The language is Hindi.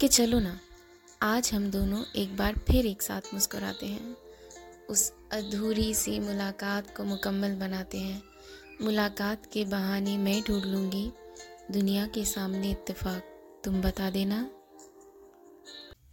कि चलो ना, आज हम दोनों एक बार फिर एक साथ मुस्कुराते हैं। उस अधूरी सी मुलाकात को मुकम्मल बनाते हैं। मुलाकात के बहाने मैं ढूंढ लूँगी, दुनिया के सामने इत्तेफाक, तुम बता देना।